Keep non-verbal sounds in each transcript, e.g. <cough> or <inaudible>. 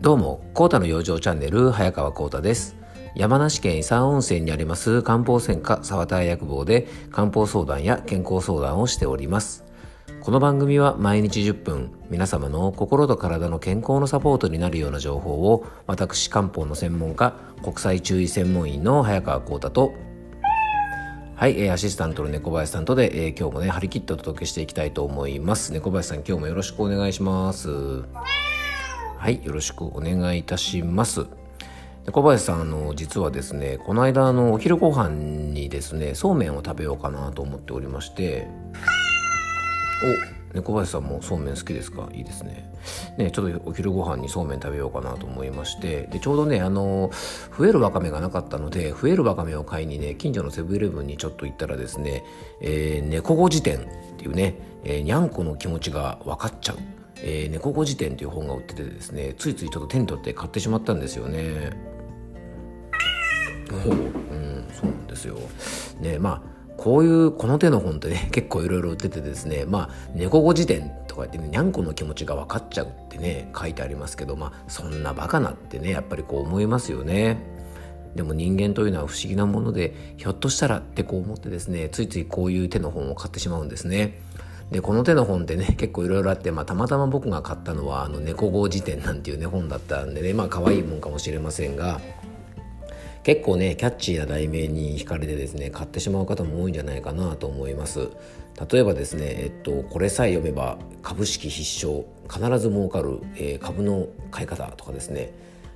どうも、コータの養生チャンネル、早川コータです。山梨県伊佐温泉にあります漢方専科沢田薬房で漢方相談や健康相談をしております。この番組は毎日10分、皆様の心と体の健康のサポートになるような情報を、私漢方の専門家、国際中医専門員の早川コータと、はい、えー、アシスタントの猫林さんとで、えー、今日もね、張り切ってお届けしていきたいと思います。猫林さん、今日もよろしくお願いします。はいよろしくお願いいたします。で小林さんあの実はですねこの間あのお昼ご飯にですねそうめんを食べようかなと思っておりまして。お猫林さんもそうめん好きですか？いいですね。ねちょっとお昼ご飯にそうめん食べようかなと思いまして。でちょうどねあの増えるわかめがなかったので増えるわかめを買いにね近所のセブンイレブンにちょっと行ったらですね、えー、猫語辞典っていうね、えー、にゃんこの気持ちが分かっちゃう。えー、猫語辞典という本が売っててですねついついちょっと手に取って買ってしまったんですよね。ほう、うん、そうなんですよ。ねまあこういうこの手の本ってね <laughs> 結構いろいろ売っててですねまあ猫語辞典とか言ってねにゃんこの気持ちが分かっちゃうってね書いてありますけどまあそんなバカなってねやっぱりこう思いますよね。でも人間というのは不思議なものでひょっとしたらってこう思ってですねついついこういう手の本を買ってしまうんですね。でこの手の本ってね <laughs> 結構いろいろあって、まあ、たまたま僕が買ったのは「あの猫号辞典」なんていうね本だったんでねまあ可愛いもんかもしれませんが結構ねキャッチーな題名に惹かれてですね買ってしまう方も多いんじゃないかなと思います。例えばですね、えっと、これさえ読めば株式必勝必ず儲かる、えー、株の買い方とかですね。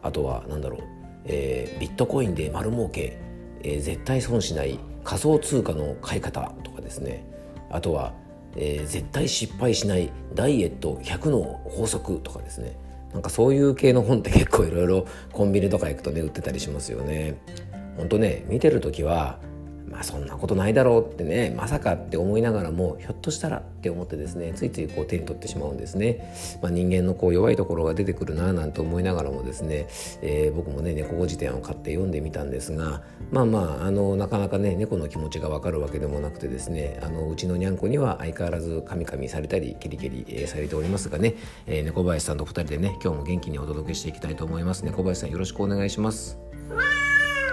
あとは何だろう、えー、ビットコインで丸儲け、えー、絶対損しない仮想通貨の買い方とかですね。あとはえー、絶対失敗しないダイエット100の法則とかですねなんかそういう系の本って結構いろいろコンビニとか行くとね売ってたりしますよね。ほんとね見てる時はまあそんなことないだろうってねまさかって思いながらもひょっとしたらって思ってですねついついこう手に取ってしまうんですね、まあ、人間のこう弱いところが出てくるななんて思いながらもですね、えー、僕もね猫語辞典を買って読んでみたんですがまあまああのなかなかね猫の気持ちがわかるわけでもなくてですねあのうちのにゃんこには相変わらずカミカミされたりケリケリ、えー、されておりますがね、えー、猫林さんと2人でね今日も元気にお届けしていきたいと思います。猫林さんよろしくお願いします。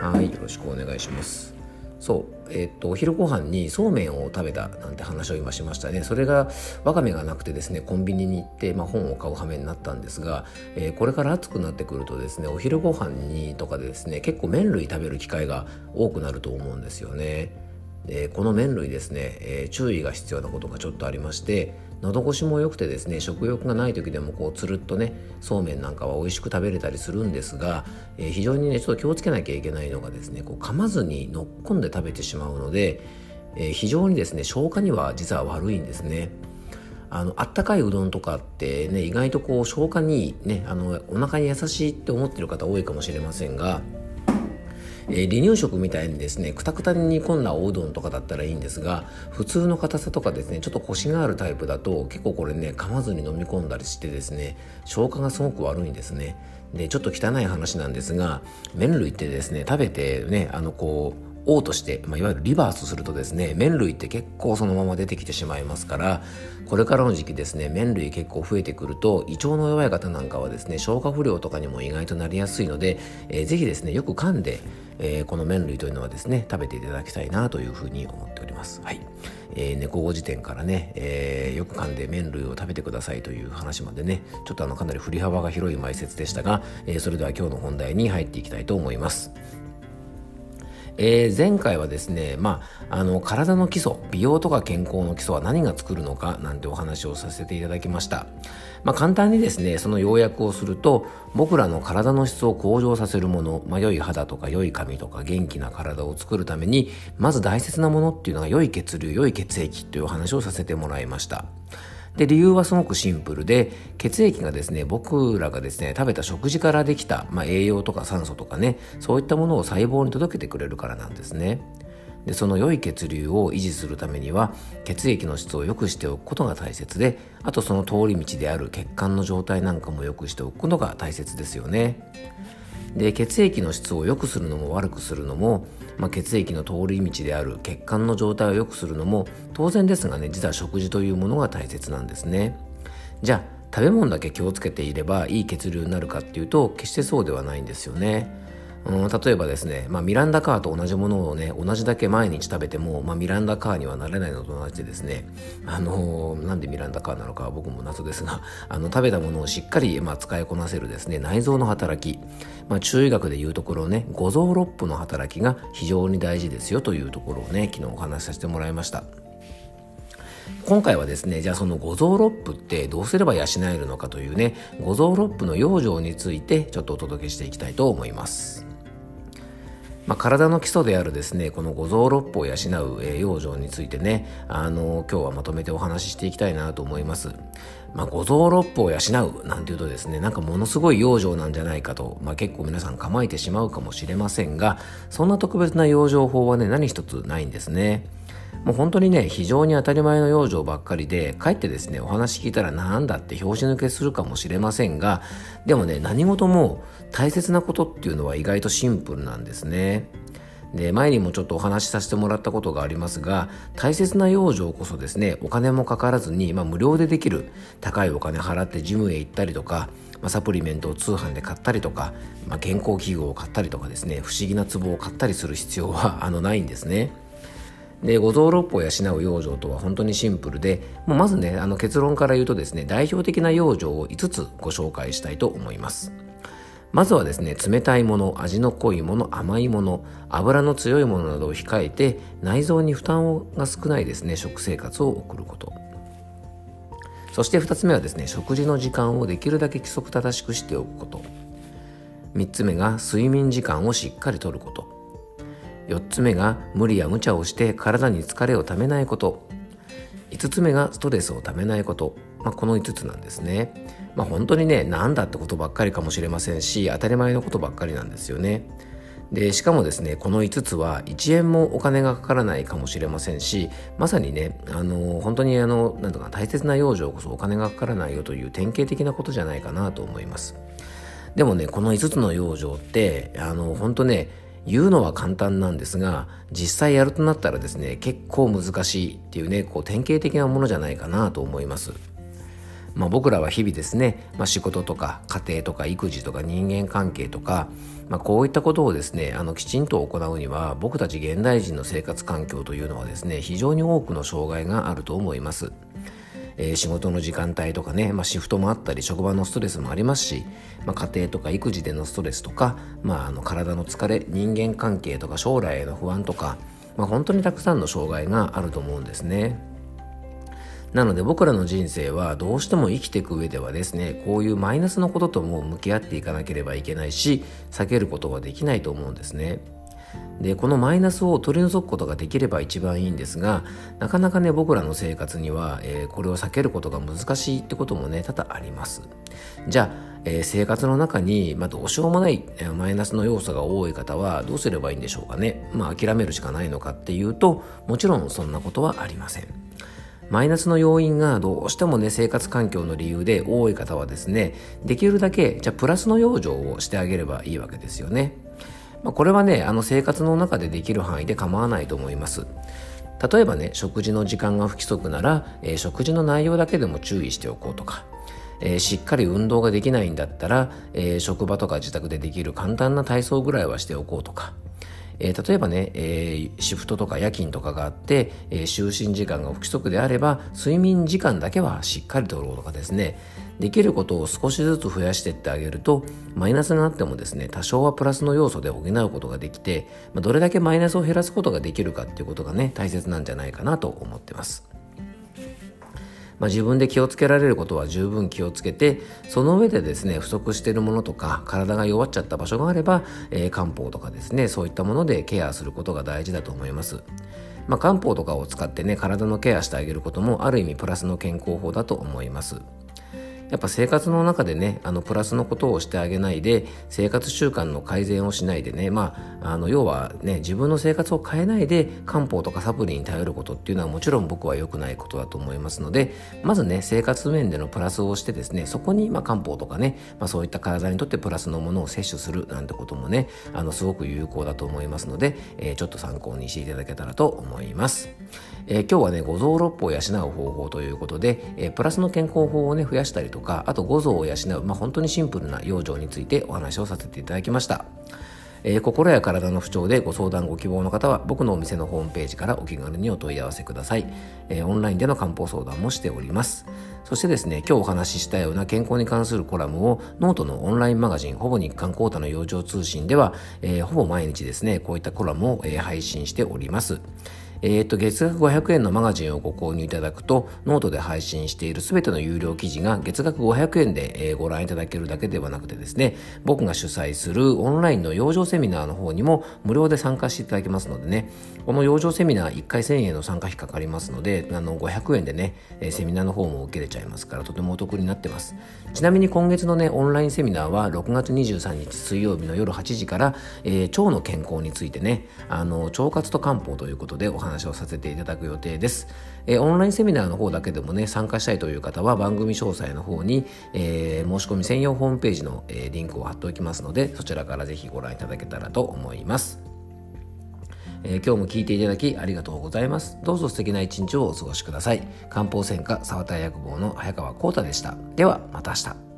はいよろしくお願いしますそうえー、っとお昼ご飯にそうめんを食べたなんて話を今しましたね。それがわかめがなくてですねコンビニに行って、まあ、本を買う羽目になったんですが、えー、これから暑くなってくるとですねお昼ご飯にとかでですね結構麺類食べる機会が多くなると思うんですよね。でこの麺類ですね、えー、注意が必要なことがちょっとありまして喉越しも良くてですね食欲がない時でもこうつるっとねそうめんなんかは美味しく食べれたりするんですが、えー、非常にねちょっと気をつけなきゃいけないのがですねこう噛まずに乗っ込んで食べてしまうので、えー、非常にですね消化には実は悪いんですね。あのあったかいうどんとかってね意外とこう消化にねあのお腹に優しいって思ってる方多いかもしれませんがえ、離乳食みたいにですねくたくたに煮込んだおうどんとかだったらいいんですが普通の硬さとかですねちょっとコシがあるタイプだと結構これね噛まずに飲み込んだりしてですね消化がすごく悪いんですね。でちょっと汚い話なんですが麺類ってですね食べてねあのこう王として、まあ、いわゆるリバースするとですね麺類って結構そのまま出てきてしまいますからこれからの時期ですね麺類結構増えてくると胃腸の弱い方なんかはですね消化不良とかにも意外となりやすいので、えー、ぜひですねよく噛んで、えー、この麺類というのはですね食べていただきたいなというふうに思っております。はい、えー、猫語辞典からね、えー、よく噛んで麺類を食べてくださいという話までねちょっとあのかなり振り幅が広い埋設でしたが、えー、それでは今日の本題に入っていきたいと思います。えー、前回はですね、まあ、あの体の基礎美容とか健康の基礎は何が作るのかなんてお話をさせていただきました、まあ、簡単にですねその要約をすると僕らの体の質を向上させるもの、まあ、良い肌とか良い髪とか元気な体を作るためにまず大切なものっていうのが良い血流良い血液というお話をさせてもらいました。で理由はすごくシンプルで血液がですね僕らがですね食べた食事からできた、まあ、栄養とか酸素とかねそういったものを細胞に届けてくれるからなんですね。でその良い血流を維持するためには血液の質を良くしておくことが大切であとその通り道である血管の状態なんかも良くしておくことが大切ですよね。で血液の質を良くするのも悪くするのもまあ、血液の通り道である血管の状態を良くするのも当然ですがね実は食事というものが大切なんですねじゃあ食べ物だけ気をつけていればいい血流になるかっていうと決してそうではないんですよね。うん、例えばですね、まあ、ミランダカーと同じものをね同じだけ毎日食べても、まあ、ミランダカーにはなれないのと同じでですねあのー、なんでミランダカーなのかは僕も謎ですがあの食べたものをしっかり、まあ、使いこなせるですね内臓の働き、まあ、中医学でいうところね五臓六腑の働きが非常に大事ですよというところをね昨日お話しさせてもらいました。今回はですねじゃあその五臓六腑ってどうすれば養えるのかというね五臓六腑の養生についてちょっとお届けしていきたいと思います。まあ、体の基礎であるですねこの五臓六腑を養う、え養生についてねあの今日はまとめてお話ししていきたいなと思います。まあ、五臓六腑を養うなんていうとですねなんかものすごい養生なんじゃないかと、まあ、結構皆さん構えてしまうかもしれませんがそんな特別な養生法はね何一つないんですね。もう本当にね、非常に当たり前の養生ばっかりで、かえってですね、お話聞いたらなんだって拍子抜けするかもしれませんが、でもね、何事も大切なことっていうのは意外とシンプルなんですね。で、前にもちょっとお話しさせてもらったことがありますが、大切な養生こそですね、お金もかからずに、まあ無料でできる、高いお金払ってジムへ行ったりとか、まあ、サプリメントを通販で買ったりとか、まあ、健康器具を買ったりとかですね、不思議な壺を買ったりする必要はあのないんですね。で五臓六腑を養う養生とは本当にシンプルでもうまずねあの結論から言うとですね代表的な養生を5つご紹介したいと思います。まずはですね冷たいもの味の濃いもの甘いもの油の強いものなどを控えて内臓に負担が少ないですね食生活を送ること。そして2つ目はですね食事の時間をできるだけ規則正しくしておくこと。3つ目が睡眠時間をしっかりとること。4つ目が無理や無茶をして体に疲れをためないこと。5つ目がストレスをためないこと、まあ、この5つなんですね、まあ、本当にね何だってことばっかりかもしれませんし当たり前のことばっかりなんですよね。でしかもですねこの5つは1円もお金がかからないかもしれませんしまさにねあの本当にあのなんとか大切な養生こそお金がかからないよという典型的なことじゃないかなと思います。でもねこの5つの養生ってあの本当ね言うのは簡単なんですが実際やるとなったらですね結構難しいっていうねこう典型的なものじゃないかなと思います。まあ、僕らは日々ですね、まあ、仕事とか家庭とか育児とか人間関係とか、まあ、こういったことをですねあのきちんと行うには僕たち現代人の生活環境というのはですね非常に多くの障害があると思います。えー、仕事の時間帯とかね、まあ、シフトもあったり職場のストレスもありますし、まあ、家庭とか育児でのストレスとか、まあ、あの体の疲れ人間関係とか将来への不安とか、まあ、本当にたくさんの障害があると思うんですね。なので僕らの人生はどうしても生きていく上ではですねこういうマイナスのこととも向き合っていかなければいけないし避けることはできないと思うんですね。でこのマイナスを取り除くことができれば一番いいんですがなかなかね僕らの生活には、えー、これを避けることが難しいってこともね多々あります。じゃあ、えー、生活の中に、まあ、どうしようもない、えー、マイナスの要素が多い方はどうすればいいんでしょうかね。まあ諦めるしかないのかっていうともちろんそんなことはありません。マイナスの要因がどうしてもね生活環境の理由で多い方はですねできるだけじゃあプラスの養生をしてあげればいいわけですよね。まあ、これはねあの生活の中でできる範囲で構わないと思います。例えばね食事の時間が不規則なら、えー、食事の内容だけでも注意しておこうとかえー、しっかり運動ができないんだったら、えー、職場とか自宅でできる簡単な体操ぐらいはしておこうとか、えー、例えばね、えー、シフトとか夜勤とかがあって、えー、就寝時間が不規則であれば睡眠時間だけはしっかりとろうとかですねできることを少しずつ増やしていってあげるとマイナスになってもですね多少はプラスの要素で補うことができて、まあ、どれだけマイナスを減らすことができるかっていうことがね大切なんじゃないかなと思ってます。まあ、自分で気をつけられることは十分気をつけてその上でですね不足しているものとか体が弱っちゃった場所があれば、えー、漢方とかですねそういったものでケアすることが大事だと思います。まあ、漢方とかを使ってね体のケアしてあげることもある意味プラスの健康法だと思います。やっぱ生活の中でねあのプラスのことをしてあげないで生活習慣の改善をしないでねまああの要はね自分の生活を変えないで漢方とかサプリに頼ることっていうのはもちろん僕は良くないことだと思いますのでまずね生活面でのプラスをしてですねそこにまあ漢方とかね、まあ、そういった体にとってプラスのものを摂取するなんてこともねあのすごく有効だと思いますので、えー、ちょっと参考にしていただけたらと思います。えー、今日はね五臓六腑を養う方法ということで、えー、プラスの健康法をね増やしたりととかあと五臓を養う、まあ、本当にシンプルな養生についてお話をさせていただきました。えー、心や体の不調でご相談ご希望の方は僕のお店のホームページからお気軽にお問い合わせください、えー、オンラインでの漢方相談もしております。そしてですね今日お話ししたような健康に関するコラムをノートのオンラインマガジンほぼ日刊コータの養生通信では、えー、ほぼ毎日ですねこういったコラムを、え配信しております。えっ、と、月額500円のマガジンをご購入いただくと、ノートで配信しているすべての有料記事が月額500円で、えー、ご覧いただけるだけではなくてですね、僕が主催するオンラインの養生セミナーの方にも無料で参加していただけますのでね、この養生セミナー1回1000円の参加費かかりますので、あの、500円でね、えセミナーの方も受けれちゃいますから、とてもお得になってます。ちなみに今月のね、オンラインセミナーは6月23日水曜日の夜8時から、えー、腸の健康についてね、あの、腸活と漢方ということでお話話をさせていただく予定です。えー、オンラインセミナーの方だけでもね、参加したいという方は番組詳細の方に、えー、申し込み専用ホームページの、えー、リンクを貼っておきますので、そちらからぜひご覧いただけたらと思います。えー、今日も聞いていただきありがとうございます。どうぞ素敵な一日をお過ごしください。漢方専科沢田薬房の早川幸太でした。では、また明日。